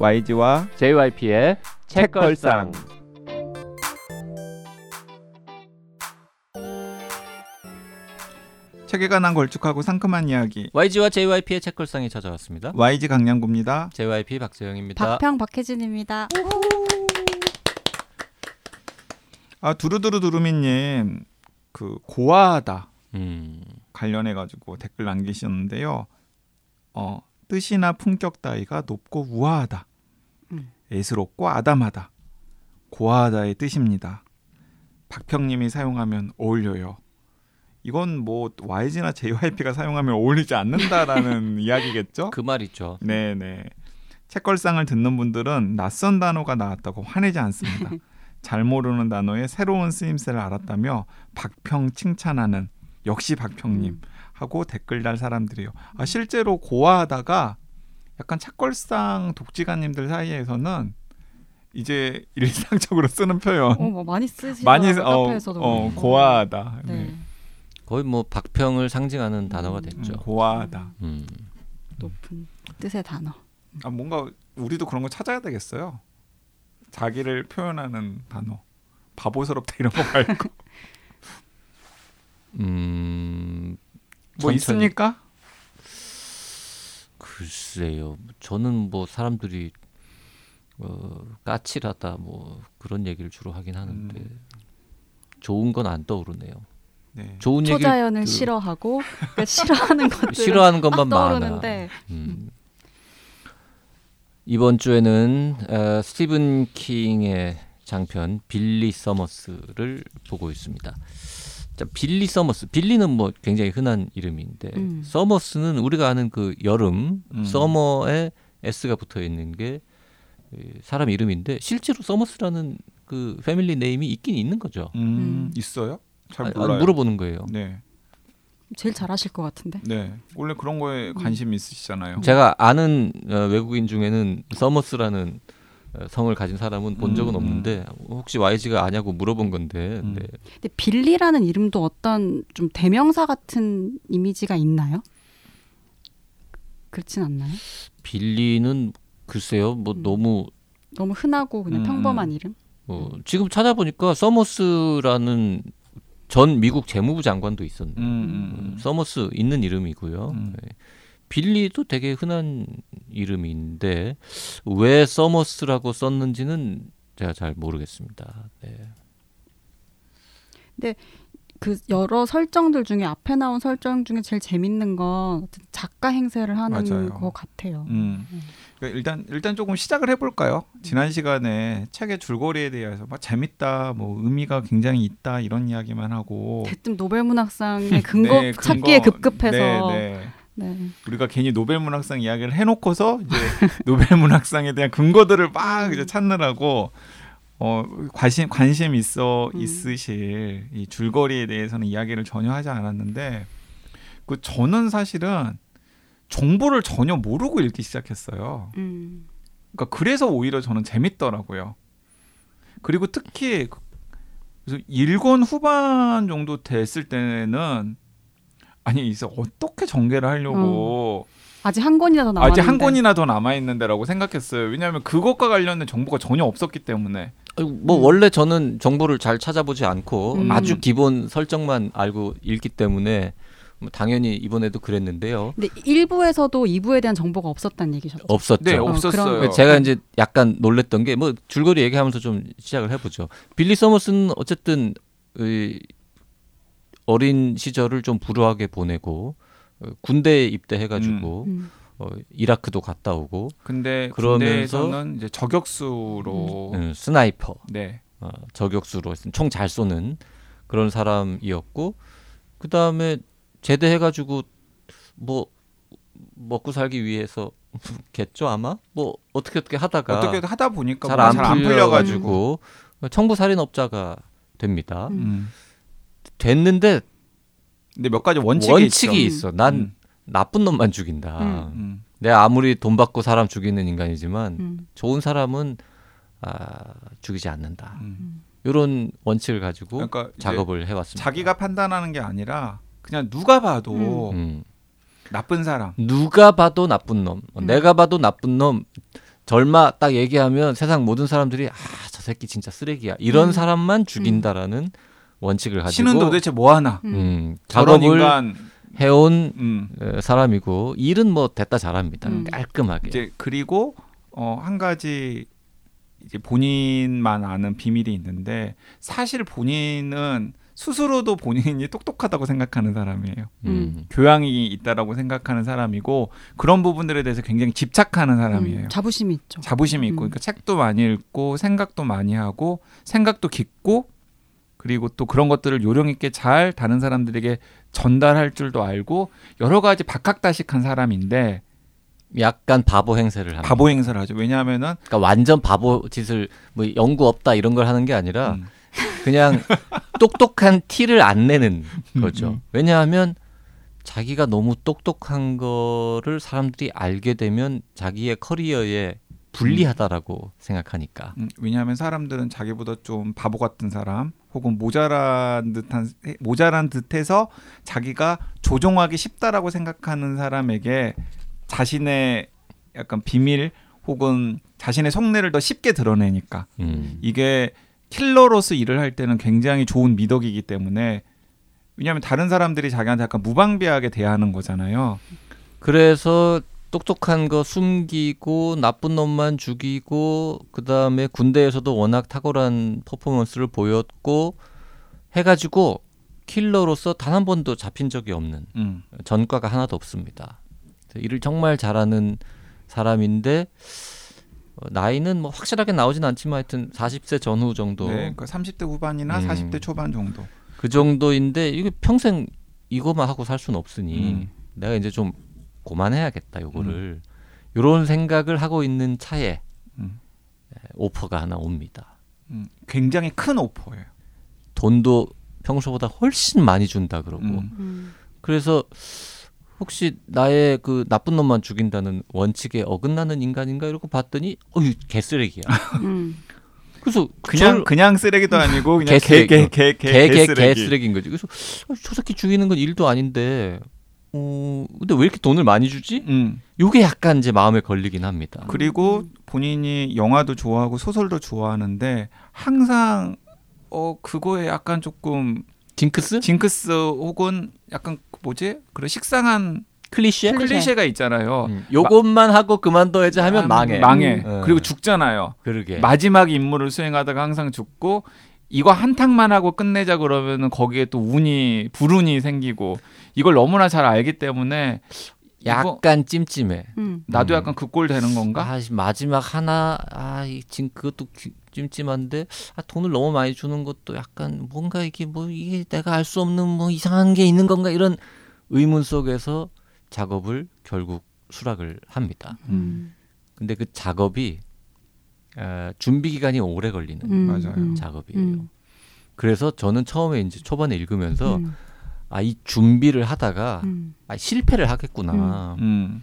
YG와 JYP의 책걸상. 책에 관한 걸쭉하고 상큼한 이야기 YG와 JYP의 책걸상이 찾아왔습니다. YG 강량구입니다. JYP 박재영입니다. 박평 박혜진입니다. 아 두루두루 두루미님 그 고아하다 음. 관련해 가지고 댓글 남기셨는데요. 어 뜻이나 품격 따위가 높고 우아하다. 음. 애스럽고 아담하다. 고아하다의 뜻입니다. 박평님이 사용하면 어울려요. 이건 뭐 YG나 JYP가 사용하면 어울리지 않는다라는 이야기겠죠? 그 말이죠. 네네. 책걸상을 듣는 분들은 낯선 단어가 나왔다고 화내지 않습니다. 잘 모르는 단어의 새로운 쓰임새를 알았다며 박평 칭찬하는 역시 박평님 음. 하고 댓글 달 사람들이요. 아 실제로 고아하다가 약간 책걸상 독지가님들 사이에서는 이제 일상적으로 쓰는 표현 어, 뭐 많이 쓰시더라고요. 많이 어. 어 고아하다. 네. 네. 거의 뭐 박평을 상징하는 단어가 음, 됐죠. 고아하다. 음. 높은 뜻의 단어. 아 뭔가 우리도 그런 거 찾아야 되겠어요. 자기를 표현하는 단어. 바보스럽다 이런 거 말고 음. 뭐 천천히. 있습니까? 글쎄요. 저는 뭐 사람들이 어, 까칠하다 뭐 그런 얘기를 주로 하긴 하는데 음. 좋은 건 안 떠오르네요. 네. 좋은 얘기 초자연을 그- 싫어하고 그러니까 싫어하는 것들 싫어하는 것만 많아. 떠오르는데 음. 이번 주에는 어, 스티븐 킹의 장편 빌리 서머스를 보고 있습니다. 자, 빌리 서머스. 빌리는 뭐 굉장히 흔한 이름인데 음. 서머스는 우리가 아는 그 여름 음. 서머에 s가 붙어 있는 게 이, 사람 이름인데 실제로 서머스라는 그 family name이 있긴 있는 거죠. 음, 음. 있어요? 잘 아, 아, 몰라요. 물어보는 거예요. 네, 제일 잘하실 것 같은데. 네. 원래 그런 거에 관심 있으시잖아요. 제가 아는 어, 외국인 중에는 서머스라는 어, 성을 가진 사람은 본 적은 음, 없는데 혹시 YG가 아냐고 물어본 건데 음. 네. 근데 빌리라는 이름도 어떤 좀 대명사 같은 이미지가 있나요? 그렇진 않나요? 빌리는 글쎄요 뭐 음. 너무 너무 흔하고 그냥 음. 평범한 이름. 어, 지금 찾아보니까 서머스라는 전 미국 재무부 장관도 있었네요. 음, 음, 음. 서머스 있는 이름이고요. 음. 네. 빌리도 되게 흔한 이름인데 왜 서머스라고 썼는지는 제가 잘 모르겠습니다. 네. 그 여러 설정들 중에 앞에 나온 설정 중에 제일 재밌는 건 작가 행세를 하는 맞아요. 것 같아요. 음. 그러니까 일단 일단 조금 시작을 해볼까요? 지난 시간에 책의 줄거리에 대해서 막 재밌다, 뭐 의미가 굉장히 있다 이런 이야기만 하고 대뜸 노벨문학상의 근거 네, 찾기에 근거- 급급해서 네, 네. 네. 우리가 괜히 노벨문학상 이야기를 해놓고서 이제 노벨문학상에 대한 근거들을 막 이제 찾느라고 어 관심 관심 있어 음. 있으실 이 줄거리에 대해서는 이야기를 전혀 하지 않았는데 그 저는 사실은 정보를 전혀 모르고 읽기 시작했어요. 음. 그러니까 그래서 오히려 저는 재밌더라고요. 그리고 특히 그- 그래서 1권 후반 정도 됐을 때는 아니 이제 어떻게 전개를 하려고 아직 한 권이나 더 남았는데 아직 한 권이나 더 남아 있는데라고 생각했어요. 왜냐하면 그것과 관련된 정보가 전혀 없었기 때문에. 뭐 음. 원래 저는 정보를 잘 찾아보지 않고 음. 아주 기본 설정만 알고 읽기 때문에 뭐 당연히 이번에도 그랬는데요. 근데 1부에서도 2부에 대한 정보가 없었다는 얘기셨죠. 없었죠. 네, 어, 없었어요. 그럼- 제가 이제 약간 놀랬던 게 뭐 줄거리 얘기하면서 좀 시작을 해보죠. 빌리 서머스는 어쨌든 이 어린 시절을 좀 불우하게 보내고 어, 군대에 입대해가지고 음. 어, 이라크도 갔다 오고 근데 그러면서- 군대에서는 이제 저격수로 음, sniper 네. 어, 저격수로 총 잘 쏘는 그런 사람이었고 그 다음에 제대해가지고 뭐 먹고 살기 위해서 겠죠 아마 뭐 어떻게 어떻게 하다가 어떻게 하다 보니까 잘 뭐가 안 잘안 풀려가지고 청부 살인업자가 됩니다. 음. 됐는데 근데 몇 가지 원칙이, 원칙이. 있어. 난 음. 나쁜 놈만 죽인다. 음. 음. 내가 아무리 돈 받고 사람 죽이는 인간이지만 음. 좋은 사람은 아, 죽이지 않는다. 음. 이런 원칙을 가지고 그러니까 작업을 해왔습니다. 자기가 판단하는 게 아니라 그냥 누가 봐도 음. 나쁜 사람. 누가 봐도 나쁜 놈, 어, 음. 내가 봐도 나쁜 놈, 절마 딱 얘기하면 세상 모든 사람들이 아 저 새끼 진짜 쓰레기야 이런 음. 사람만 죽인다라는 원칙을 가지고 신은 도대체 뭐 하나? 음. 음, 작업을 인간 해온 음. 어, 사람이고 일은 뭐 됐다 잘합니다 음. 깔끔하게 이제 그리고 어, 한 가지 이제 본인만 아는 비밀이 있는데 사실 본인은 스스로도 본인이 똑똑하다고 생각하는 사람이에요. 음. 교양이 있다라고 생각하는 사람이고 그런 부분들에 대해서 굉장히 집착하는 사람이에요. 음, 자부심이 있죠. 자부심이 있고 음. 그러니까 책도 많이 읽고 생각도 많이 하고 생각도 깊고 그리고 또 그런 것들을 요령 있게 잘 다른 사람들에게 전달할 줄도 알고 여러 가지 박학다식한 사람인데 약간 바보 행세를 합니다. 바보 행세를 하죠. 왜냐하면은 그러니까 완전 바보 짓을 뭐 연구 없다 이런 걸 하는 게 아니라 음, 그냥 똑똑한 티를 안 내는 거죠. 음. 왜냐하면 자기가 너무 똑똑한 거를 사람들이 알게 되면 자기의 커리어에 불리하다라고 생각하니까. 음, 왜냐하면 사람들은 자기보다 좀 바보 같은 사람 혹은 모자란 듯한 모자란 듯해서 자기가 조종하기 쉽다라고 생각하는 사람에게 자신의 약간 비밀 혹은 자신의 속내를 더 쉽게 드러내니까 음. 이게 킬러로서 일을 할 때는 굉장히 좋은 미덕이기 때문에 왜냐하면 다른 사람들이 자기한테 약간 무방비하게 대하는 거잖아요. 그래서 똑똑한 거 숨기고 나쁜 놈만 죽이고 그다음에 군대에서도 워낙 탁월한 퍼포먼스를 보였고 해가지고 킬러로서 단 한 번도 잡힌 적이 없는 음. 전과가 하나도 없습니다. 일을 정말 잘하는 사람인데 어, 나이는 뭐 확실하게 나오진 않지만 하여튼 40세 전후 정도 네, 그러니까 30대 후반이나 음. 40대 초반 정도. 그 정도인데 이게 평생 이거만 하고 살 수는 없으니 음. 내가 이제 좀 고만해야겠다 요거를 요런 생각을 하고 있는 차에 음. 에, 오퍼가 하나 옵니다. 음, 굉장히 큰 오퍼예요. 돈도 평소보다 훨씬 많이 준다 그러고 음. 음. 그래서 혹시 나의 그 나쁜 놈만 죽인다는 원칙에 어긋나는 인간인가 이러고 봤더니 어유 개쓰레기야. 음. 그래서 그냥 절- 그냥 쓰레기도 아니고 그냥 개쓰레기. 개개개개 개, 개, 개쓰레기. 개쓰레기인 거지. 그래서 어, 저 새끼 죽이는 건 일도 아닌데, 어, 근데 왜 이렇게 돈을 많이 주지? 음. 요게 약간 이제 마음에 걸리긴 합니다. 그리고 음. 본인이 영화도 좋아하고 소설도 좋아하는데 항상 어 그거에 약간 조금 징크스? 징크스 혹은 약간 그 뭐지 그런 식상한 클리셰? 클리셰. 클리셰가 있잖아요. 음, 요것만 하고 그만둬야지 하면 아, 망해. 망해. 음. 그리고 죽잖아요. 그러게. 마지막 임무를 수행하다가 항상 죽고 이거 한 탕만 하고 끝내자 그러면은 거기에 또 운이 불운이 생기고 이걸 너무나 잘 알기 때문에 약간 찜찜해. 음. 나도 음. 약간 그 꼴 되는 건가? 아, 씨, 마지막 하나, 아, 이 지금 그것도 기- 찜찜한데, 아, 돈을 너무 많이 주는 것도 약간 뭔가 이게 뭐 이게 내가 알 수 없는 뭐 이상한 게 있는 건가 이런 의문 속에서 작업을 결국 수락을 합니다. 음. 근데 그 작업이 어, 준비 기간이 오래 걸리는 음. 음. 작업이에요. 음. 그래서 저는 처음에 이제 초반에 읽으면서 음. 아이 준비를 하다가 음. 아, 실패를 하겠구나. 음.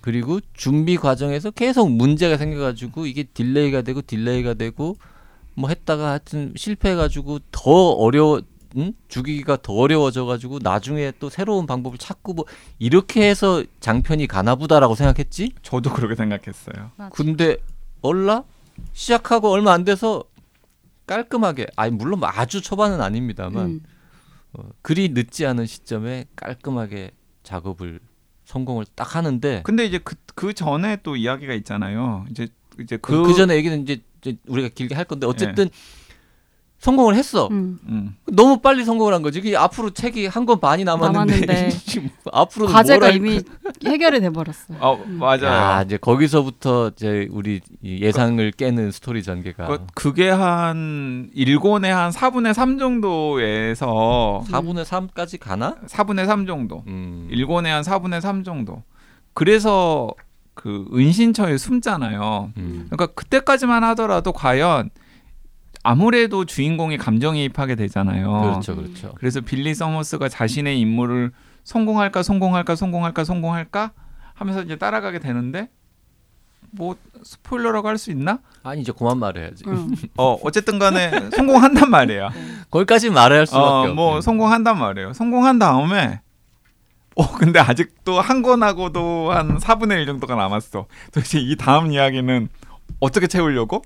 그리고 준비 과정에서 계속 문제가 생겨가지고 이게 delay가 되고 delay가 되고 뭐 했다가 하여튼 실패해가지고 더 어려워 응? 죽이기가 더 어려워져가지고 나중에 또 새로운 방법을 찾고 뭐 이렇게 해서 장편이 가나보다라고 생각했지. 저도 그렇게 생각했어요. 맞아. 근데 얼라 시작하고 얼마 안 돼서 깔끔하게 아니 물론 뭐 아주 초반은 아닙니다만 음. 어, 그리 늦지 않은 시점에 깔끔하게 작업을 성공을 딱 하는데 근데 이제 그, 그 전에 또 이야기가 있잖아요. 이제 이제 그, 그, 그 전에 얘기는 이제, 이제 우리가 길게 할 건데 어쨌든 성공을 했어. 음. 음. 너무 빨리 성공을 한 거지. 앞으로 책이 한 권 반이 남았는데, 남았는데 지금 앞으로 과제가 이미 해결이 돼 버렸어. 어 맞아요. 야, 이제 거기서부터 이제 우리 이 예상을 깨는 스토리 전개가 그, 그게 한 일권의 한 4분의 3 정도에서 4분의 3까지 가나? 4분의 3 정도. 음. 일권의 한 4분의 3 정도. 그래서 그 은신처에 숨잖아요. 음. 그러니까 그때까지만 하더라도 과연 아무래도 주인공이 감정이입하게 되잖아요. 그렇죠, 그렇죠. 그래서 빌리 서머스가 자신의 임무를 성공할까 성공할까 성공할까 성공할까 하면서 이제 따라가게 되는데 뭐 스포일러라고 할 수 있나? 아니 이제 그만 말해야지. 응. 어 어쨌든 간에 성공한단 말이에요. 거기까지 말할 수밖에 어. 뭐 성공한단 말이에요. 성공한 다음에 어 근데 아직도 한 권하고도 한 4분의 1 정도가 남았어. 도대체 이 다음 이야기는 어떻게 채우려고?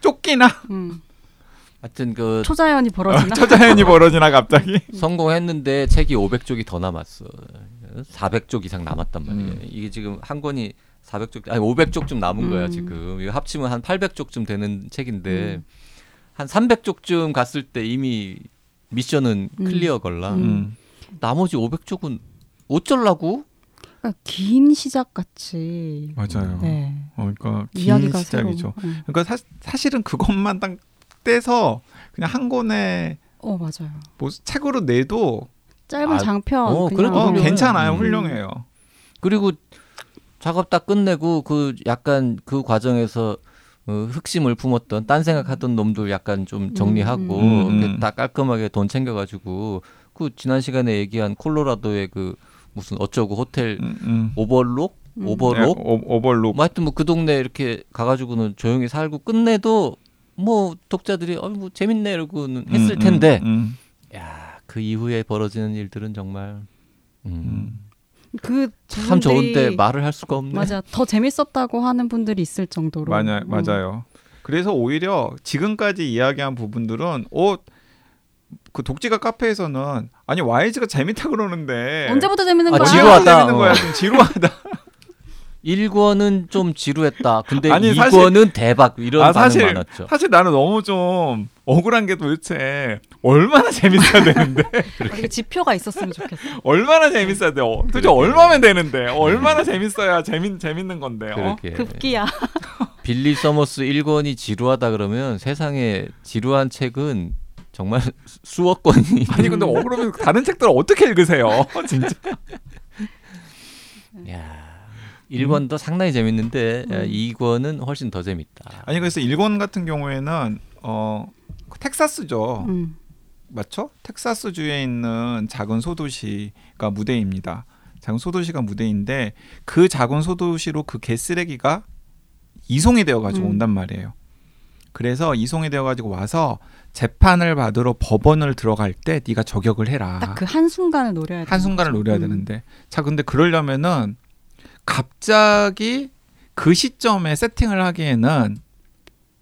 쫓기나? 음. 하여튼 그 초자연이 벌어지나? 처자연이 벌어지나 갑자기? 성공했는데 책이 500쪽이 더 남았어. 400쪽 이상 남았단 말이에요. 음. 이게 지금 한 권이 400쪽 아니 500쪽 좀 남은 거야 음. 지금. 이거 합치면 한 800쪽쯤 되는 책인데 음. 한 300쪽쯤 갔을 때 이미 미션은 음. 클리어 걸라. 음. 음. 나머지 500쪽은 어쩌려고? 그러니까 긴 시작 같이. 맞아요. 네. 어, 그러니까 긴 시작이죠. 새로. 음. 그러니까 사, 사실은 그것만 딱 떼서 그냥 한 권에 어 맞아요. 뭐 책으로 내도 짧은 아, 장편. 어, 그냥 그래도 어. 괜찮아요. 음. 훌륭해요. 그리고 작업 다 끝내고 그 약간 그 과정에서 어, 흑심을 품었던 딴 생각하던 놈들 약간 좀 정리하고 음, 음. 이렇게 딱 깔끔하게 돈 챙겨가지고 그 지난 시간에 얘기한 콜로라도의 그 무슨 어쩌고 호텔 음, 음. 오버록 음. 오버록 네, 오, 오버록. 뭐 하여튼 뭐 그 동네 이렇게 가가지고는 조용히 살고 끝내도 뭐 독자들이 어 뭐 재밌네 이러고는 했을 음, 텐데 음, 야그 이후에 벌어지는 일들은 정말 음, 음. 그참 부분들이- 좋은데 말을 할 수가 없네. 맞아. 더 재밌었다고 하는 분들이 있을 정도로. 맞아요, 음. 맞아요. 그래서 오히려 지금까지 이야기한 부분들은 어, 그 독지가 카페에서는 아니 YG가 재밌다 그러는데 언제부터 재밌는 아, 거야? 지루하다. 재밌는 어. 거야, 좀 지루하다. 1권은 좀 지루했다. 근데 아니, 2권은 대박 이런 아, 반응 사실- 많았죠. 사실 나는 너무 좀 억울한 게 도대체 얼마나 재밌어야 되는데 아, 이게 지표가 있었으면 좋겠어. 얼마나 재밌어야 돼? 어, 도대체 그러게. 얼마면 되는데 얼마나 재밌어야 재밌 재밌는 건데. 어? 급기야. 빌리 서머스 1권이 지루하다 그러면 세상에 지루한 책은 정말 수- 수억 권이 아니 근데 억울하면 다른 책들 어떻게 읽으세요? 진짜. 야. 1권도 상당히 재밌는데 음. 2권은 훨씬 더 재밌다. 아니 그래서 일본 같은 경우에는 어 텍사스죠. 음. 맞죠? 텍사스 주에 있는 작은 소도시가 무대입니다. 작은 소도시가 무대인데 그 작은 소도시로 그 개쓰레기가 이송이 되어 가지고 음. 온단 말이에요. 그래서 이송이 되어 가지고 와서 재판을 받으러 법원을 들어갈 때 네가 저격을 해라. 딱 그 한 순간을 노려야 돼. 한 순간을 노려야 되는데 자 근데 그러려면은 갑자기 그 시점에 세팅을 하기에는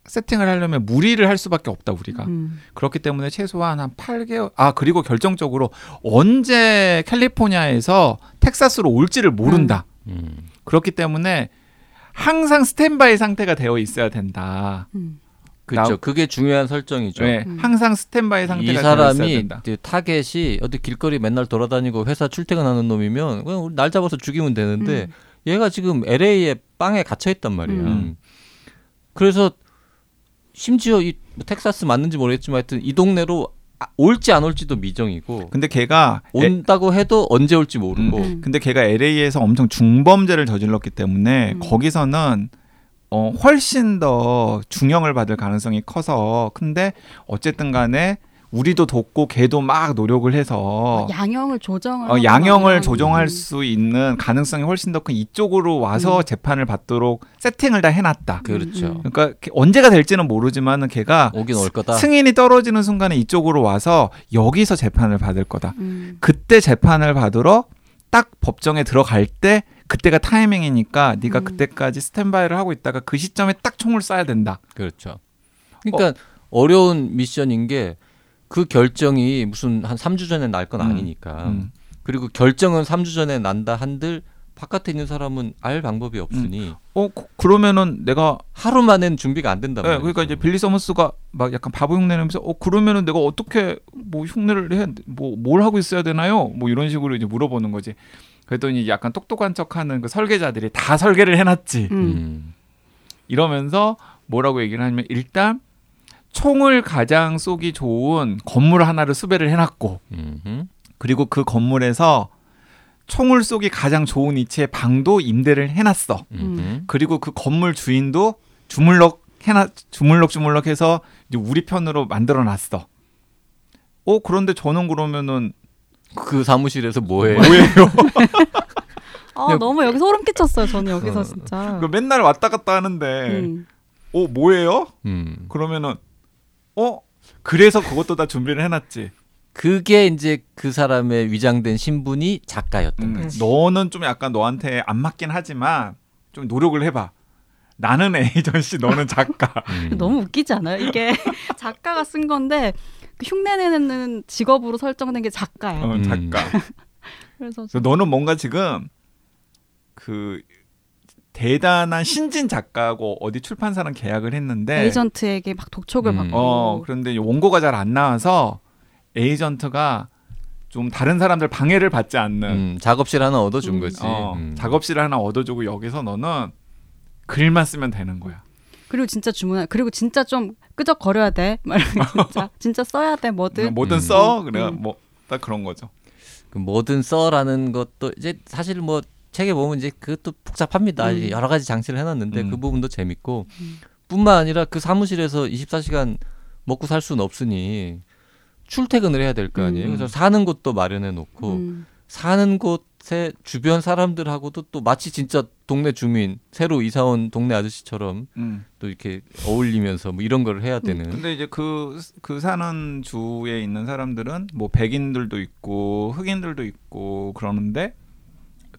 세팅을 하려면 무리를 할 수밖에 없다 우리가 음. 그렇기 때문에 최소한 한 8개월 아 그리고 결정적으로 언제 캘리포니아에서 텍사스로 올지를 모른다 음. 그렇기 때문에 항상 스탠바이 상태가 되어 있어야 된다 음. 그렇죠. 나- 그게 중요한 설정이죠. 네, 음. 항상 스탠바이 상태가 이 되어 있어야 사람이 그 타겟이 어디 길거리 맨날 돌아다니고 회사 출퇴근하는 놈이면 그냥 날 잡아서 죽이면 되는데 음. 얘가 지금 LA에 빵에 갇혀 있단 말이야. 음. 그래서 심지어 이 텍사스 맞는지 모르겠지만 하여튼 이 동네로 아- 올지 안 올지도 미정이고 근데 걔가 에- 온다고 해도 언제 올지 모르고 음. 근데 걔가 LA에서 엄청 중범죄를 저질렀기 때문에 음. 거기서는 어 훨씬 더 중형을 받을 가능성이 커서 근데 어쨌든 간에 우리도 돕고 걔도 막 노력을 해서 양형을 조정을 어, 양형을 조정할 음. 수 있는 가능성이 훨씬 더 큰 이쪽으로 와서 음. 재판을 받도록 세팅을 다 해놨다. 그렇죠. 음. 그러니까 걔 언제가 될지는 모르지만은 걔가 오긴 올 거다. 승인이 떨어지는 순간에 이쪽으로 와서 여기서 재판을 받을 거다. 음. 그때 재판을 받으러 딱 법정에 들어갈 때 그때가 타이밍이니까 네가 음. 그때까지 스탠바이를 하고 있다가 그 시점에 딱 총을 쏴야 된다. 그렇죠. 그러니까 어. 려운 미션인 게 그 결정이 무슨 한 3주 전에 날건 음. 아니니까. 음. 그리고 결정은 3주 전에 난다 한들 바깥에 있는 사람은 알 방법이 없으니 어 그- 그러면은 내가 하루 만에는 준비가 안 예, 말이죠. 그러니까 이제 빌리 서머스가 막 약간 바보 흉내내면서 어 그러면은 내가 어떻게 뭐 흉내를 해 뭐 뭘 하고 있어야 되나요? 뭐 이런 식으로 이제 물어보는 거지. 그랬더니 약간 똑똑한 척하는 그 설계자들이 다 설계를 해놨지. 음. 음. 이러면서 뭐라고 얘기를 하냐면 일단 총을 가장 쏘기 좋은 건물 하나를 수배를 해놨고 음흠. 그리고 그 건물에서 총을 쏘기 가장 좋은 위치에 방도 임대를 해놨어. 음흠. 그리고 그 건물 주인도 주물럭 해놔 주물럭 주물럭 해서 이제 우리 편으로 만들어 놨어. 어 그런데 저는 그러면은 그 사무실에서 뭐해? 뭐예요? 아 그냥- 너무 여기 소름 끼쳤어요. 저는 여기서 어. 진짜. 그 맨날 왔다 갔다 하는데 음. 어 뭐예요? 음. 그러면은 어 그래서 그것도 다 준비를 해놨지. 그게 이제 그 사람의 위장된 신분이 작가였던 음, 거지. 너는 좀 약간 너한테 안 맞긴 하지만 좀 노력을 해봐. 나는 에이전시 너는 작가. 음. 너무 웃기지 않아요? 이게 작가가 쓴 건데 그 흉내내는 직업으로 설정된 게 작가예요. 어, 음. 작가. 그래서 너는 뭔가 지금 그 대단한 신진 작가하고 어디 출판사랑 계약을 했는데 에이전트에게 막 독촉을 음. 받고 어 그런데 원고가 잘 안 나와서 에이전트가 좀 다른 사람들 방해를 받지 않는 음, 작업실 하나 얻어준 음. 거지. 어, 음. 작업실 하나 얻어주고 여기서 너는 글만 쓰면 되는 거야. 그리고 진짜 주문할 그리고 진짜 좀 끄적거려야 돼. 진짜 진짜 써야 돼 뭐든. 뭐든 음. 써. 음. 그래 음. 뭐딱 그런 거죠. 그 뭐든 써라는 것도 이제 사실 뭐 책에 보면 이제 그것도 복잡합니다. 음. 여러 가지 장치를 해놨는데 음. 그 부분도 재밌고 음. 뿐만 아니라 그 사무실에서 24시간 먹고 살 수는 없으니 출퇴근을 해야 될 거 아니에요. 음. 그래서 사는 곳도 마련해 놓고 음. 사는 곳에 주변 사람들하고도 또 마치 진짜 동네 주민 새로 이사 온 동네 아저씨처럼 음. 또 이렇게 어울리면서 뭐 이런 걸 해야 되는 근데 이제 그, 그 사는 주에 있는 사람들은 뭐 백인들도 있고 흑인들도 있고 그러는데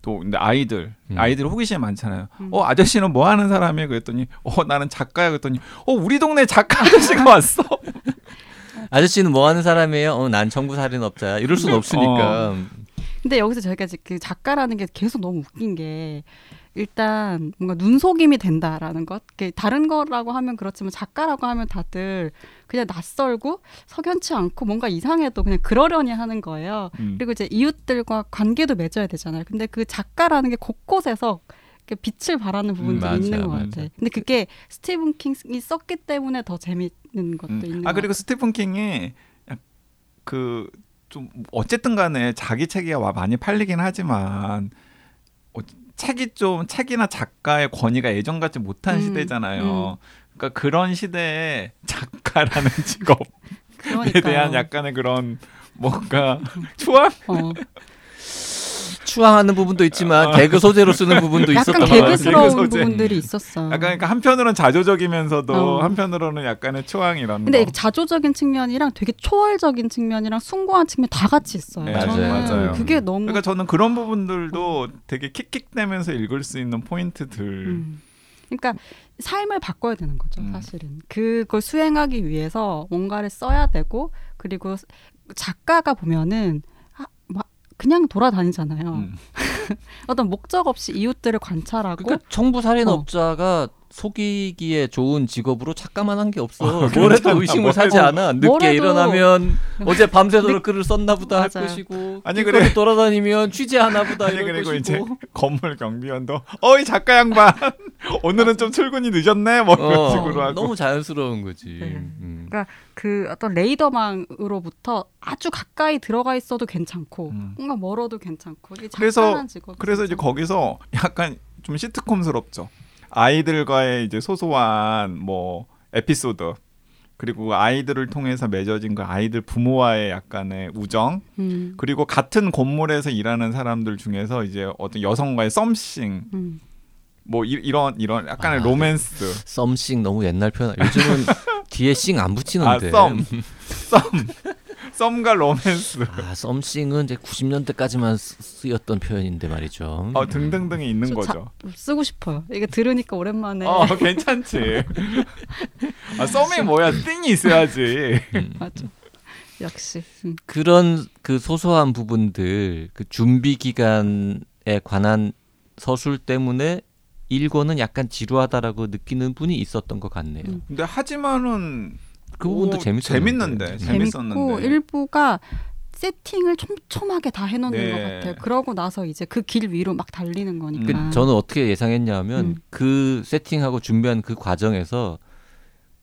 또 근데 아이들 음. 아이들 호기심이 많잖아요. 음. 어 아저씨는 뭐 하는 사람이에요? 그랬더니 어 나는 작가야 그랬더니 어 우리 동네 작가 아저씨가 왔어. 아저씨는 뭐 하는 사람이에요? 어, 난 청구 살인업자야. 이럴 순 없으니까. 근데 여기서 저희가 이제 그 작가라는 게 계속 너무 웃긴 게 일단 뭔가 눈속임이 된다라는 것. 이게 다른 거라고 하면 그렇지만 작가라고 하면 다들 그냥 낯설고 석연치 않고 뭔가 이상해도 그냥 그러려니 하는 거예요. 음. 그리고 이제 이웃들과 관계도 맺어야 되잖아요. 근데 그 작가라는 게 곳곳에서 빛을 발하는 부분도 맞아요, 있는 것. 같아. 근데 그게 스티븐 킹이 썼기 때문에 더 재밌는 것도 음. 있는 아것 그리고 스티븐 킹이 그 좀 어쨌든 간에 자기 책이 와 많이 팔리긴 하지만 어, 책이 좀 책이나 작가의 권위가 예전 같지 못한 음, 시대잖아요. 그러니까 그런 시대에 작가라는 직업에. 대한 약간의 그런 뭔가 추앙? 어, 추앙하는 부분도 있지만 개그 소재로 쓰는 부분도 있었던 약간 것 같아요. 개그스러운 개그 소재. 부분들이 있었어. 약간 그러니까 한편으로는 자조적이면서도 어. 한편으로는 약간의 추앙이라는 근데 거. 자조적인 측면이랑 되게 초월적인 측면이랑 숭고한 측면 다 같이 있어요. 네, 저는 맞아요, 맞아요. 그게 너무 그러니까 저는 그런 부분들도 되게 킥킥대면서 읽을 수 있는 포인트들. 음. 그러니까 삶을 바꿔야 되는 거죠, 음. 사실은. 그걸 수행하기 위해서 뭔가를 써야 되고 그리고 작가가 보면은 아, 막 그냥 돌아다니잖아요. 음. 어떤 목적 없이 이웃들을 관찰하고 그러니까 청부 살인업자가 속이기에 좋은 직업으로 착각만 한 게 없어. 어, 뭐래도 괜찮아. 의심을 뭐 사지 해도- 않아. 늦게 뭐래도- 일어나면 어제 밤새도록 늦- 글을 썼나 보다 할. 것이고 아니, 그래. 돌아다니면 취재 하나 보다 아니 그리고 것이고 이제 건물 경비원도 어이 작가 양반 오늘은 좀 출근이 늦었네 뭐 이런 어, 식으로 하고 너무 자연스러운 거지. 네. 음. 그 어떤 레이더망으로부터 아주 가까이 들어가 있어도 괜찮고 음. 뭔가 멀어도 괜찮고 그래서- 그래서 이제 거기서 약간 좀 시트콤스럽죠 아이들과의 이제 소소한 뭐 에피소드 그리고 아이들을 통해서 맺어진 그 아이들 부모와의 약간의 우정 음, 그리고 같은 건물에서 일하는 사람들 중에서 이제 어떤 여성과의 썸씽 음. 뭐 이, 이런 이런 약간의 아, 로맨스 something 너무 옛날 표현. 요즘은 뒤에 thing 안 붙이는데. 아 썸 썸 썸과 로맨스 아, something은 이제 90년대까지만 쓰였던 표현인데 말이죠. 어, 등등등이 있는 저 자- 거죠. 쓰고 싶어요. 이게 들으니까 오랜만에 어 괜찮지. 아 썸이 뭐야? thing이 있어야지. 맞아. 역시 음. 그런 그 소소한 부분들, 그 준비 기간에 관한 서술 때문에 일권은 약간 지루하다라고 느끼는 분이 있었던 것 같네요. 음. 근데 하지만은 그 부분도 오, 재밌었는데. 재밌는데 음. 재밌- 재밌고 재밌었는데. 일부가 세팅을 촘촘하게 다 해놓는 네. 것 같아요. 그러고 나서 이제 그 길 위로 막 달리는 그 거니까. 저는 어떻게 예상했냐면 음. 그 세팅하고 준비한 그 과정에서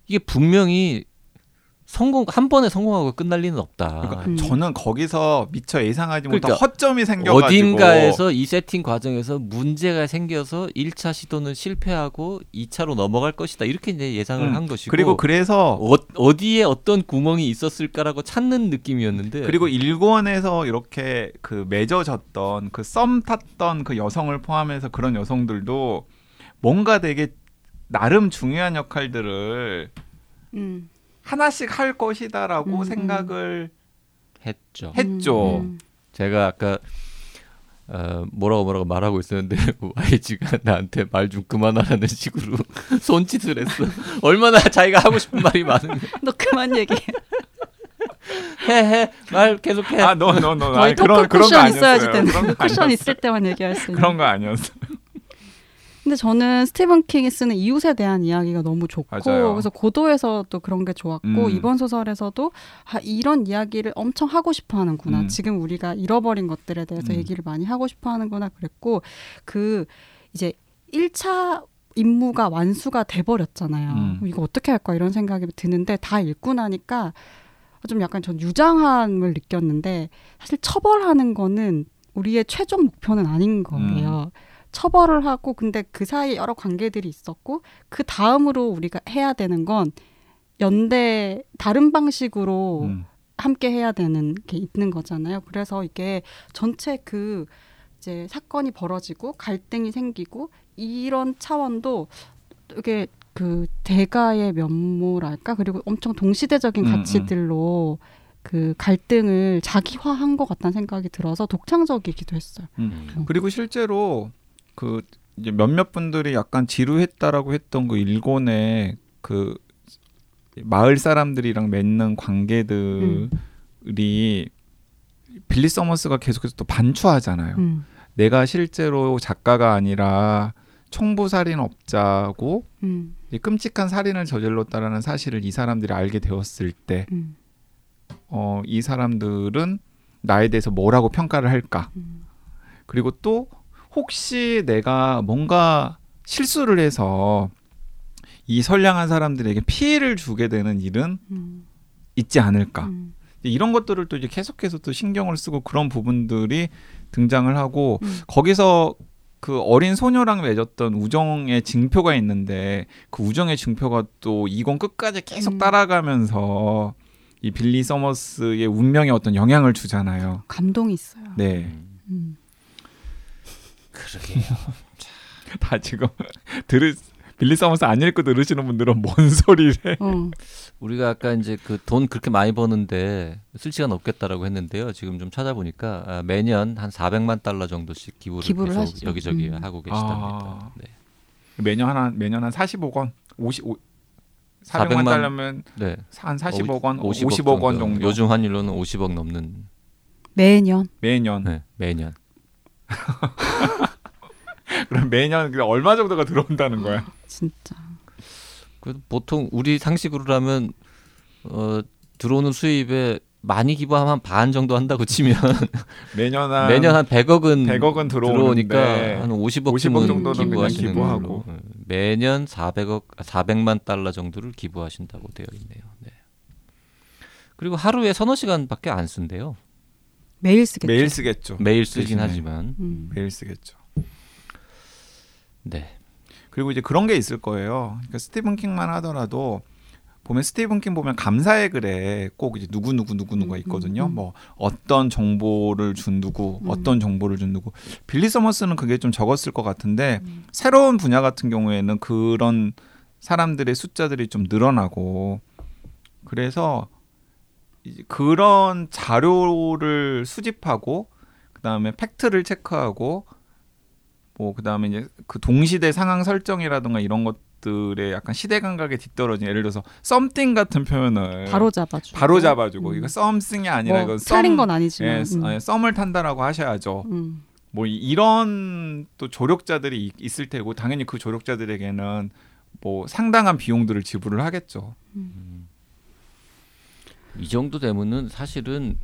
이게 분명히 성공 한 번에 성공하고 끝날 리는 없다. 그러니까 음. 저는 거기서 미처 예상하지 못한 그러니까 허점이 생겨가지고 어딘가에서 이 세팅 과정에서 문제가 생겨서 1차 시도는 실패하고 2차로 넘어갈 것이다. 이렇게 이제 예상을 음, 한 것이고 그리고 그래서 어, 어디에 어떤 구멍이 있었을까라고 찾는 느낌이었는데 그리고 일본에서 이렇게 그 맺어졌던 그 썸 탔던 그 여성을 포함해서 그런 여성들도 뭔가 되게 나름 중요한 역할들을 음. 하나씩 할 것이다라고 음, 음. 생각을 했죠. 했죠. 음, 제가 아까 어, 뭐라고 뭐라고 말하고 있었는데 YG가 나한테 말 좀 그만하라는 식으로 손짓을 했어. 얼마나 자기가 하고 싶은 말이 많은데 너 그만 얘기해. 해해 말 계속해. 아, 너, 너, 너. 거의 아니, 그런 그런 거 아니었어요. 그런 쿠션. 있을 때만 얘기할 수 있는. 그런 거 아니었어. 근데 저는 스티븐 킹이 쓰는 이웃에 대한 이야기가 너무 좋고 맞아요. 그래서 고도에서도 그런 게 좋았고 음. 이번 소설에서도 아, 이런 이야기를 엄청 하고 싶어 하는구나. 음. 지금 우리가 잃어버린 것들에 대해서 음. 얘기를 많이 하고 싶어 하는구나 그랬고 그 이제 1차 임무가 완수가 돼 버렸잖아요. 음. 이거 어떻게 할까 이런 생각이 드는데 다 읽고 나니까 좀 약간 전 유장함을 느꼈는데 사실 처벌하는 거는 우리의 최종 목표는 아닌 거예요. 처벌을 하고 근데 그 사이에 여러 관계들이 있었고 그 다음으로 우리가 해야 되는 건 연대 다른 방식으로 음. 함께 해야 되는 게 있는 거잖아요. 그래서 이게 전체 그 이제 사건이 벌어지고 갈등이 생기고 이런 차원도 이게 그 대가의 면모랄까 그리고 엄청 동시대적인 음, 음. 가치들로 그 갈등을 자기화한 것 같다는 생각이 들어서 독창적이기도 했어요. 음. 그리고 실제로 그 이제 몇몇 분들이 약간 지루했다라고 했던 그 일본의 그 마을 사람들이랑 맺는 관계들이 빌리 서머스가 계속해서 또 반추하잖아요. 음. 내가 실제로 작가가 아니라 총부 살인 업자고 음. 이 끔찍한 살인을 저질렀다라는 사실을 이 사람들이 알게 되었을 때, 음. 어, 이 사람들은 나에 대해서 뭐라고 평가를 할까? 음. 그리고 또 혹시 내가 뭔가 실수를 해서 이 선량한 사람들에게 피해를 주게 되는 일은 음. 있지 않을까? 음. 이런 것들을 또 이제 계속해서 또 신경을 쓰고 그런 부분들이 등장을 하고 음. 거기서 그 어린 소녀랑 맺었던 우정의 징표가 있는데 그 우정의 징표가 또 이권 끝까지 계속 음. 따라가면서 이 빌리 서머스의 운명에 어떤 영향을 주잖아요. 감동이 있어요. 네. 음, 음. 그러게요. 다 지금 들으 빌리 서머스 안 읽고 들으시는 분들은 뭔 소리래? 어. 우리가 아까 이제 그 돈 그렇게 많이 버는데 쓸 시간 없겠다라고 했는데요. 지금 좀 찾아보니까 아, 매년 한 400만 달러 정도씩 기부를, 기부를 계속 하시죠. 여기저기 음. 하고 계시답니다. 아. 네. 매년 한 매년 한 40억 원, 50 오- 400만 400만 달러면 네. 한 40억 원, 50억, 50억, 원 정도. 요즘 환율로는 50억 넘는 매년 매년. 네, 매년. 그럼 매년 그 얼마 정도가 들어온다는 거야? 진짜. 그 보통 우리 상식으로라면 어, 들어오는 수입에 많이 기부하면 한 반 정도 한다고 치면 매년 한 매년 한 100억은 100억은 들어오는데 들어오니까 한 50억 50억 정도는 기부하시는 기부하고. 걸로. 네. 매년 400억 400만 달러 정도를 기부하신다고 되어 있네요. 네. 그리고 하루에 서너 시간밖에 안 쓴대요. 매일 쓰겠죠. 매일 쓰겠죠. 매일 쓰긴 대신에. 하지만 음. 매일 쓰겠죠. 네. 그리고 이제 그런 게 있을 거예요. 그러니까 스티븐 킹만 하더라도 보면 스티븐 킹 보면 감사의 글에 꼭 이제 누구 누구 누구 누가 음, 있거든요. 음, 음. 뭐 어떤 정보를 준 누구, 음. 어떤 정보를 준 누구. 빌리 서머스는 그게 좀 적었을 것 같은데 음. 새로운 분야 같은 경우에는 그런 사람들의 숫자들이 좀 늘어나고 그래서 이제 그런 자료를 수집하고 그다음에 팩트를 체크하고 뭐 그다음에 이제 그 동시대 상황 설정이라든가 이런 것들의 약간 시대 감각에 뒤떨어진 예를 들어서 썸띵 같은 표현을 바로 잡아주고. 바로 잡아주고 음. 이거 썸씽이 아니라 뭐 이건 틀린 썸건 아니지만. 예, 음. 예, 썸을 탄다라고 하셔야죠. 음. 뭐 이- 이런 또 조력자들이 이- 있을 테고 당연히 그 조력자들에게는 뭐 상당한 비용들을 지불을 하겠죠. 이 정도 되면은 사실은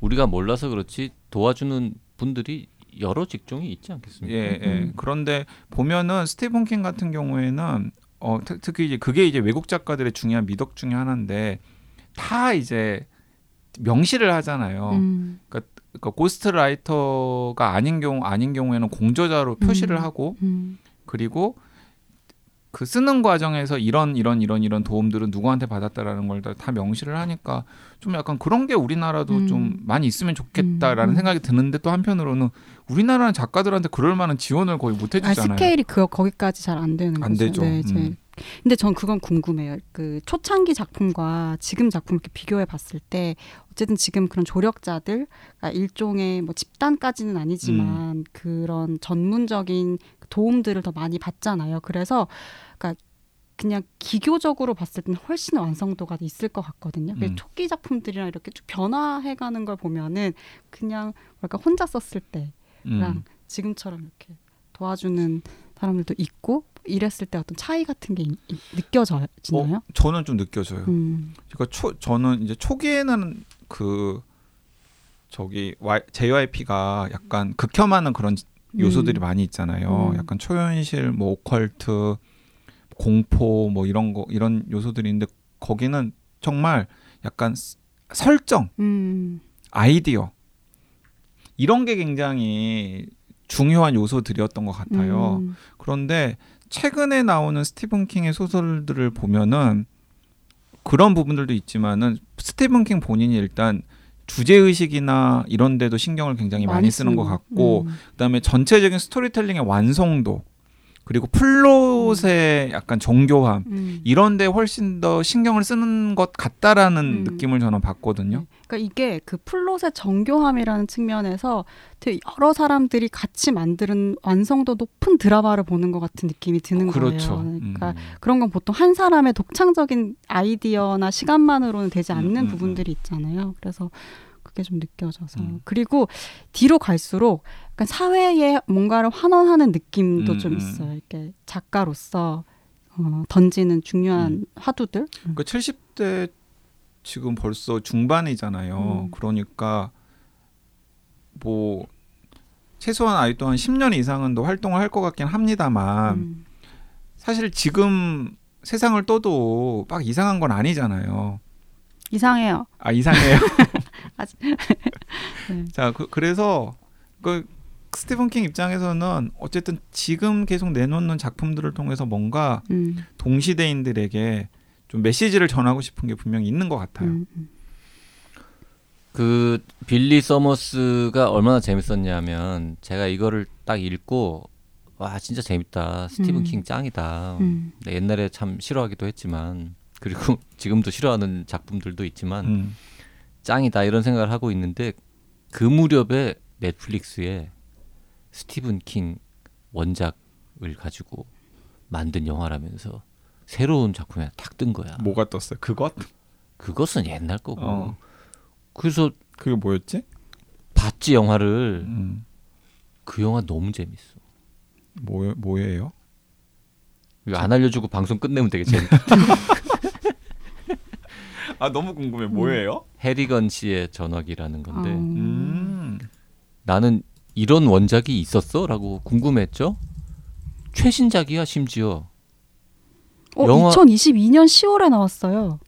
우리가 몰라서 그렇지 도와주는 분들이 여러 직종이 있지 않겠습니까? 예, 예. 음. 그런데 보면은 스티븐 킹 같은 경우에는 어 특- 특히 이제 그게 이제 외국 작가들의 중요한 미덕 중에 하나인데 다 이제 명시를 하잖아요. 음. 그러니까 고스트라이터가 아닌 경우 아닌 경우에는 공저자로 표시를 음. 하고 음. 그리고 그 쓰는 과정에서 이런 이런 이런 이런 도움들은 누구한테 받았다라는 걸 다 명시를 하니까 좀 약간 그런 게 우리나라도 음. 좀 많이 있으면 좋겠다라는 음. 생각이 드는데 또 한편으로는 우리나라는 작가들한테 그럴 만한 지원을 거의 못 아, 해주잖아요. 스케일이 그 거기까지 잘 안 되는 안 거죠. 되죠. 네, 음. 근데 전 그건 궁금해요. 그 초창기 작품과 지금 작품 이렇게 비교해 봤을 때 어쨌든 지금 그런 조력자들 그러니까 일종의 뭐 집단까지는 아니지만 그런 전문적인 도움들을 더 많이 받잖아요. 그래서 그러니까 그냥 기교적으로 봤을 때는 훨씬 완성도가 있을 것 같거든요. 그 음. 초기 작품들이랑 이렇게 쭉 변화해가는 걸 보면은 그냥 뭐랄까 혼자 썼을 때랑 음. 지금처럼 이렇게 도와주는 사람들도 있고 이랬을 때 어떤 차이 같은 게 느껴지나요? 어, 저는 좀 느껴져요. 음. 그러니까 초 저는 이제 초기에는 그 저기 Y, JYP가 약간 극혐하는 그런 요소들이 음. 많이 있잖아요. 음. 약간 초현실, 뭐 오컬트, 공포, 뭐 이런 거 이런 요소들이 있는데 거기는 정말 약간 스- 설정, 음. 아이디어 이런 게 굉장히 중요한 요소들이었던 것 같아요. 음. 그런데 최근에 나오는 스티븐 킹의 소설들을 보면은 그런 부분들도 있지만은 스티븐 킹 본인이 일단 주제 의식이나 이런 데도 신경을 굉장히 많이 쓰는 것 같고 음. 그다음에 전체적인 스토리텔링의 완성도 그리고 플롯의 약간 정교함 음. 이런 데 훨씬 더 신경을 쓰는 것 같다라는 음. 느낌을 저는 받거든요. 네. 그러니까 이게 그 플롯의 정교함이라는 측면에서 되게 여러 사람들이 같이 만드는 완성도 높은 드라마를 보는 것 같은 느낌이 드는 그렇죠. 거예요. 그러니까 음. 그런 건 보통 한 사람의 독창적인 아이디어나 시간만으로는 되지 음, 않는 음, 부분들이 있잖아요. 그래서 그게 좀 느껴져서 음. 그리고 뒤로 갈수록 약간 사회에 뭔가를 환원하는 느낌도 음, 좀 음. 있어요. 이렇게 작가로서 어, 던지는 중요한 화두들. 음. 그러니까 70대 지금 벌써 중반이잖아요. 음. 그러니까 뭐 최소한 아직도 한 10년 이상은 더 활동을 할 것 같긴 합니다만 음. 사실 지금 세상을 떠도 막 이상한 건 아니잖아요. 이상해요. 아 이상해요. 아직- 네. 자 그, 그래서 그 스티븐 킹 입장에서는 어쨌든 지금 계속 내놓는 작품들을 통해서 뭔가 음. 동시대인들에게 좀 메시지를 전하고 싶은 게 분명히 있는 것 같아요. 음. 음. 그 빌리 서머스가 얼마나 재밌었냐면 제가 이거를 딱 읽고 와 진짜 재밌다 스티븐 음. 킹 짱이다 음. 네, 옛날에 참 싫어하기도 했지만 그리고 지금도 싫어하는 작품들도 있지만 음. 짱이다 이런 생각을 하고 있는데 그 무렵에 넷플릭스에 스티븐 킹 원작을 가지고 만든 영화라면서 새로운 작품이 탁 뜬 거야. 뭐가 떴어요? 그것? 그것은 옛날 거고. 어. 그래서 그게 뭐였지? 봤지 영화를. 음. 그 영화 너무 재밌어. 뭐 뭐예요? 안 알려주고 방송 끝내면 되게 재밌다. 아 너무 궁금해. 뭐예요? 해리건 씨의 전화기라는 건데 아, 음. 나는 이런 원작이 있었어?라고 궁금했죠. 최신작이야 심지어. 어, 영화- 2022년 10월에 나왔어요.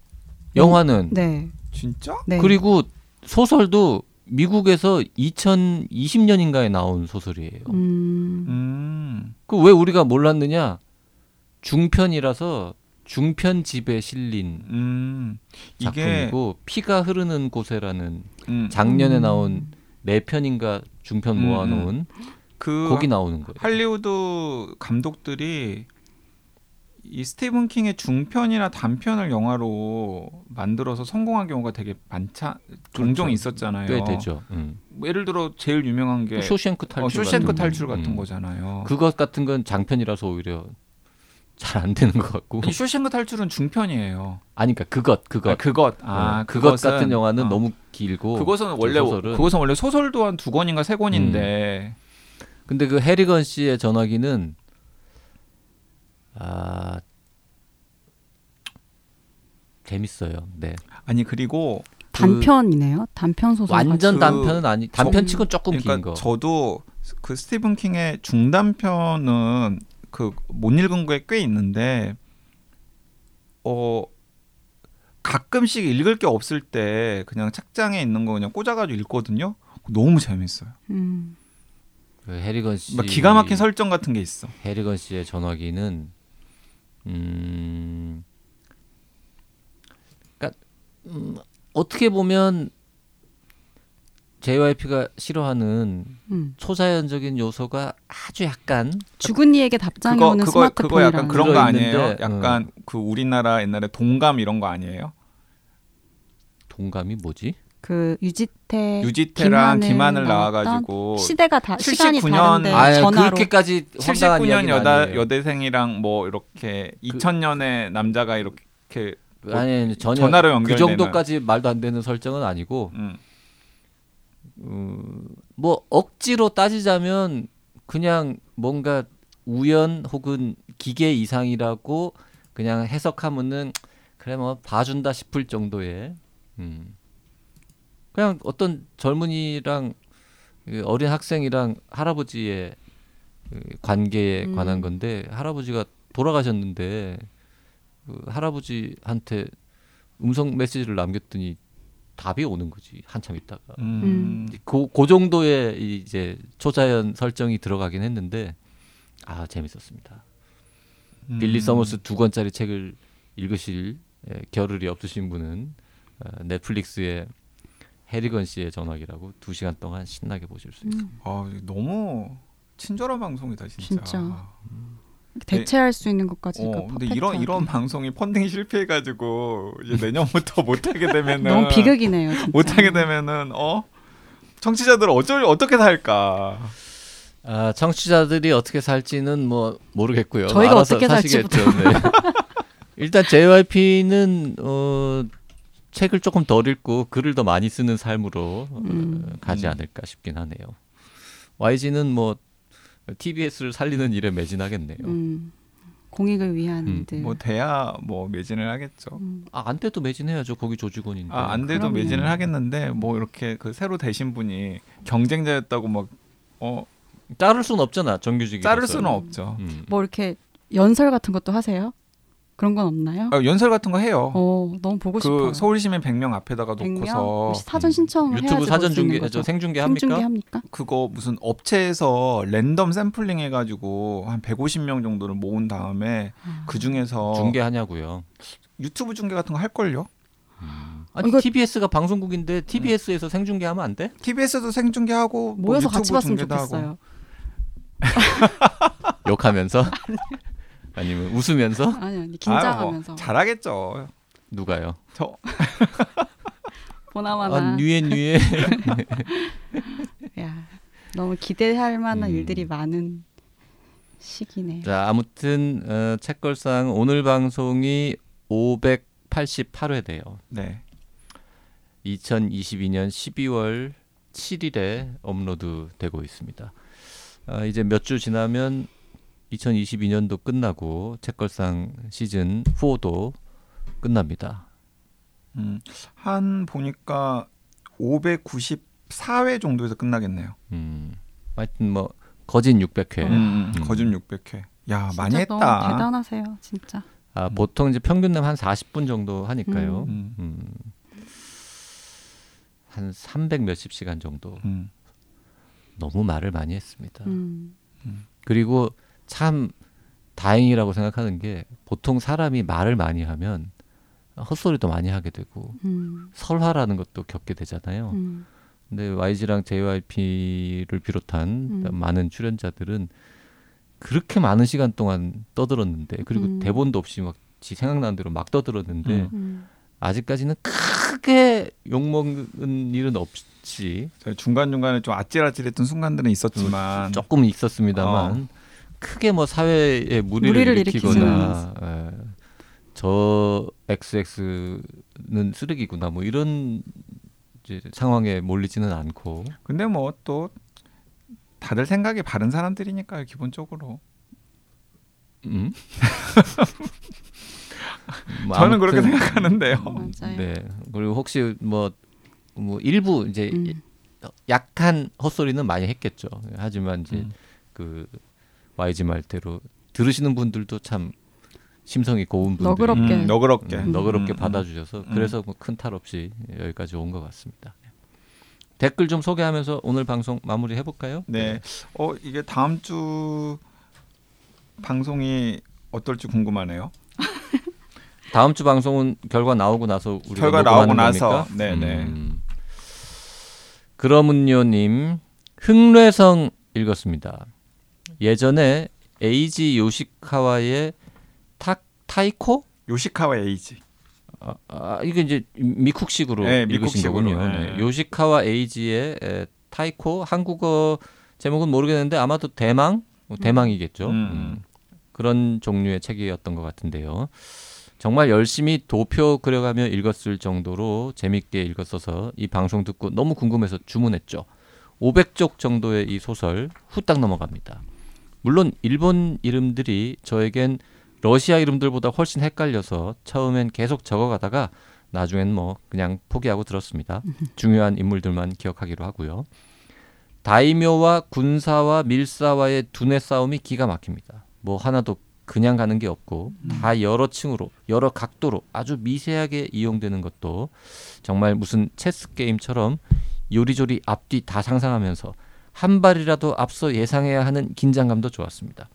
영화는 네. 진짜? 네. 그리고 소설도 미국에서 2020년인가에 나온 소설이에요. 음. 음. 그 왜 우리가 몰랐느냐? 중편이라서 중편집에 실린 음. 이게 작품이고 피가 흐르는 곳에라는 음. 작년에 음. 나온 네 편인가 중편 음, 모아놓은 그 거기 나오는 거예요. 할리우드 감독들이 이 스티븐 킹의 중편이나 단편을 영화로 만들어서 성공한 경우가 되게 많자 종종 그렇죠. 있었잖아요. 꽤 되죠. 음. 뭐 예를 들어 제일 유명한 게 쇼생크 탈출. 어, 쇼생크 탈출 거. 같은 음. 거잖아요. 그것 같은 건 장편이라서 오히려 잘 안 되는 것 같고. 이 쇼생크 탈출은 중편이에요. 아니 그러니까 그것 그것 아, 그것 아 어, 그것 그것은- 같은 영화는 어. 너무 길고. 그것은 원래 소설은. 음. 그것은 원래 소설도 한 두 권인가 세 권인데 근데 그 해리건 씨의 전화기는 아 재밌어요. 네. 아니 그리고 단편이네요. 단편 소설. 완전 그 단편은 아니 단편치고 좀- 조금 그러니까 긴 거. 저도 그 스티븐 킹의 중단편은 그 못 읽은 거에 꽤 있는데 어 가끔씩 읽을 게 없을 때 그냥 책장에 있는 거 그냥 꽂아가지고 읽거든요. 너무 재밌어요. 음. 그 해리건 씨 막 기가 막힌 설정 같은 게 있어. 해리건 씨의 전화기는 음, 그러니까 음, 어떻게 보면 JYP가 싫어하는 음. 초자연적인 요소가 아주 약간 죽은 이에게 답장이 그거 오는 그거 그거 스마트폰이라는 약간 그런 거 아니에요? 들어있는데, 약간 그 우리나라 옛날에 동감 이런 거 아니에요? 동감이 뭐지? 그 유지태 유지태랑 나왔던 나와가지고 시대가 다 시간이 79년 다른데 아 전화로 그렇게까지 황당한 79년 이야기는 여다 아니에요. 여대생이랑 뭐 이렇게 2000년에 남자가 이렇게 아니, 아니 전혀 전화로 그 연결되는 정도까지 말도 안 되는 설정은 아니고 음. 음, 뭐 억지로 따지자면 그냥 뭔가 우연 혹은 기계 이상이라고 그냥 해석하면은 그래 뭐 봐준다 싶을 정도의 음. 그냥 어떤 젊은이랑 그 어린 학생이랑 할아버지의 그 관계에 음. 관한 건데 할아버지가 돌아가셨는데 그 할아버지한테 음성 메시지를 남겼더니 답이 오는 거지 한참 있다가 음. 그, 그 정도의 이 이제 초자연 설정이 들어가긴 했는데 아 재밌었습니다. 음. 빌리 서머스 두 권짜리 책을 읽으실 예, 겨를이 없으신 분은 어, 넷플릭스의 해리건 씨의 전화기라고 두 시간 동안 신나게 보실 수 있습니다. 음. 아, 너무 친절한 방송이다 진짜. 진짜. 대체할 수 있는 것까지 어, 그 근데 이런. 이런 방송이 펀딩 실패해가지고 이제 내년부터 못하게 되면은 너무 비극이네요. 진짜. 못하게 되면은 어 청취자들 어쩔 어떻게 살까? 아, 청취자들이 어떻게 살지는 뭐 모르겠고요. 저희가 어떻게 사시겠죠. 네. 일단 JYP는 어, 책을 조금 덜 읽고 글을 더 많이 쓰는 삶으로 어, 음. 가지 음. 않을까 싶긴 하네요. YG는 뭐 TBS를 살리는 일에 매진하겠네요. 음, 공익을 위한 음, 일들. 뭐 돼야 뭐 매진을 하겠죠. 음. 아, 안 돼도 매진해야죠. 거기 조직원인데. 아, 안 돼도 그럼요. 매진을 하겠는데 뭐 이렇게 그 새로 되신 분이 경쟁자였다고 막어 자를 수는 없잖아. 정규직이. 자를 수는 없죠. 음. 뭐 이렇게 연설 같은 것도 하세요? 그런 건 없나요? 아, 연설 같은 거 해요. 어, 너무 보고 그 싶어요. 서울 시민 100명 앞에다가 100명? 놓고서 사전 신청을 유튜브 해야지 사전 중계. 저 생중계 합니까? 생중계 합니까? 그거 무슨 업체에서 랜덤 샘플링 해 가지고 한 150명 정도를 모은 다음에 아. 그 중에서 중계하냐고요. 유튜브 중계 같은 거 할 걸요? 아니 이거- TBS가 방송국인데 TBS에서 생중계하면 안 돼? TBS도 생중계하고 뭐 모여서 유튜브 같이 봤으면. 좋겠어요. 욕하면서 아니면 웃으면서 아니 아니 아유, 뭐 긴장하면서 잘하겠죠. 누가요? 저 보나마나 아, 뉘에 뉘에 야 너무 기대할 만한 음. 일들이 많은 시기네요. 자 아무튼 어, 책걸상 오늘 방송이 588회 돼요. 네. 2022년 12월 7일에 업로드 되고 있습니다. 아, 이제 몇 주 지나면 2022년도 끝나고 책걸상 시즌 4도 끝납니다. 음, 한 보니까 594회 정도에서 끝나겠네요. 음, 하여튼 뭐 거진 600회. 음, 음, 음. 거진 600회. 야, 진짜 많이 너무 했다. 대단하세요, 진짜. 아, 보통 이제 평균 한 40분 정도 하니까요. 음, 음. 한300 몇십 시간 정도. 음. 너무 말을 많이 했습니다. 음. 그리고 참 다행이라고 생각하는 게 보통 사람이 말을 많이 하면 헛소리도 많이 하게 되고 음. 설화라는 것도 겪게 되잖아요. 음. 근데 YG랑 JYP를 비롯한 음. 많은 출연자들은 그렇게 많은 시간 동안 떠들었는데 그리고 음. 대본도 없이 막 지 생각나는 대로 막 떠들었는데 음. 음. 아직까지는 크게 욕먹은 일은 저희 중간중간에 좀 아찔아찔했던 순간들은 있었지만 조금 있었습니다만 크게 뭐 사회에 무리를, 무리를 일으키거나 에, 저 XX는 쓰레기구나 뭐 이런 이제 상황에 몰리지는 않고 근데 뭐 또 다들 생각이 바른 사람들이니까요, 기본적으로. 음? 뭐 저는 그렇게 생각하는데요. 맞아요. 네 그리고 혹시 뭐, 뭐 일부 이제 음. 약한 헛소리는 많이 했겠죠. 하지만 이제 음. 그 YG 말대로 들으시는 분들도 참 심성이 고운 분들이 너그럽게. 음, 너그럽게. 음, 너그럽게 음, 음. 받아주셔서 음. 그래서 뭐 큰탈 없이 여기까지 온 것 같습니다. 댓글 좀 소개하면서 오늘 방송 마무리 해볼까요? 네. 어 이게 다음 주 방송이 어떨지 궁금하네요. 다음 주 방송은 결과 나오고 나서 우리가 결과 나오고 나서. 겁니까? 네네. 음. 그러문요님 흑뢰성 읽었습니다. 예전에 에이지 요시카와의 타, 타이코? 요시카와 에이지. 아, 아, 이게 이제 미쿡식으로 네, 읽으신 거군요. 네. 네. 요시카와 에이지의 에, 타이코 한국어 제목은 모르겠는데 아마도 대망 뭐 대망이겠죠. 음. 음. 그런 종류의 책이었던 것 같은데요. 정말 열심히 도표 그려가며 읽었을 정도로 재밌게 읽었어서 이 방송 듣고 너무 궁금해서 주문했죠. 500쪽 정도의 이 소설 후딱 넘어갑니다. 물론 일본 이름들이 저에겐 러시아 이름들보다 훨씬 헷갈려서 처음엔 계속 적어가다가 나중엔 뭐 그냥 포기하고 들었습니다. 중요한 인물들만 기억하기로 하고요. 다이묘와 군사와 밀사와의 두뇌 싸움이 기가 막힙니다. 뭐 하나도 그냥 가는 게 없고 다 여러 층으로 여러 각도로 아주 미세하게 이용되는 것도 정말 무슨 체스 게임처럼 요리조리 앞뒤 다 상상하면서 한 발이라도 앞서 예상해야 하는 긴장감도 좋았습니다.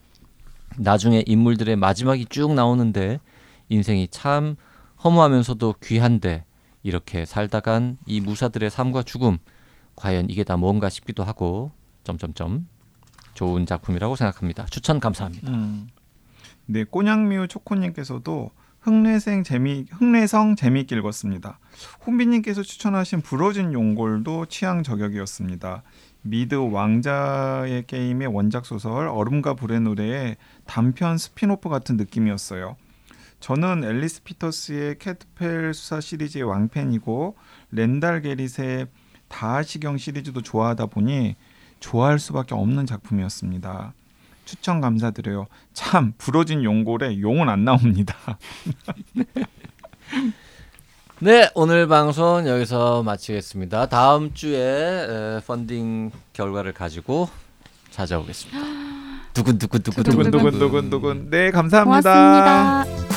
나중에 인물들의 마지막이 쭉 나오는데 인생이 참 허무하면서도 귀한데 이렇게 살다간 이 무사들의 삶과 죽음 과연 이게 다 뭔가 싶기도 하고 점점점 좋은 작품이라고 생각합니다. 추천 감사합니다. 음. 네, 꼬냥미우 초코님께서도 흑뢰성 재미 흑뢰성 재미있게 읽었습니다. 혼비님께서 추천하신 부러진 용골도 취향 저격이었습니다. 미드 왕좌의 게임의 원작 소설 얼음과 불의 노래의 단편 스피노프 같은 느낌이었어요. 저는 앨리스 피터스의 캣펠 수사 시리즈의 왕팬이고 렌달 게릿의 다하시경 시리즈도 좋아하다 보니 좋아할 수밖에 없는 작품이었습니다. 추천 감사드려요. 참 부러진 용골에 용은 안 나옵니다. 네, 오늘 방송 여기서 마치겠습니다. 다음 주에 에, 펀딩 결과를 가지고 찾아오겠습니다. 두근두근 두근두근. 두근두근 두근두근. 네, 감사합니다. 고맙습니다.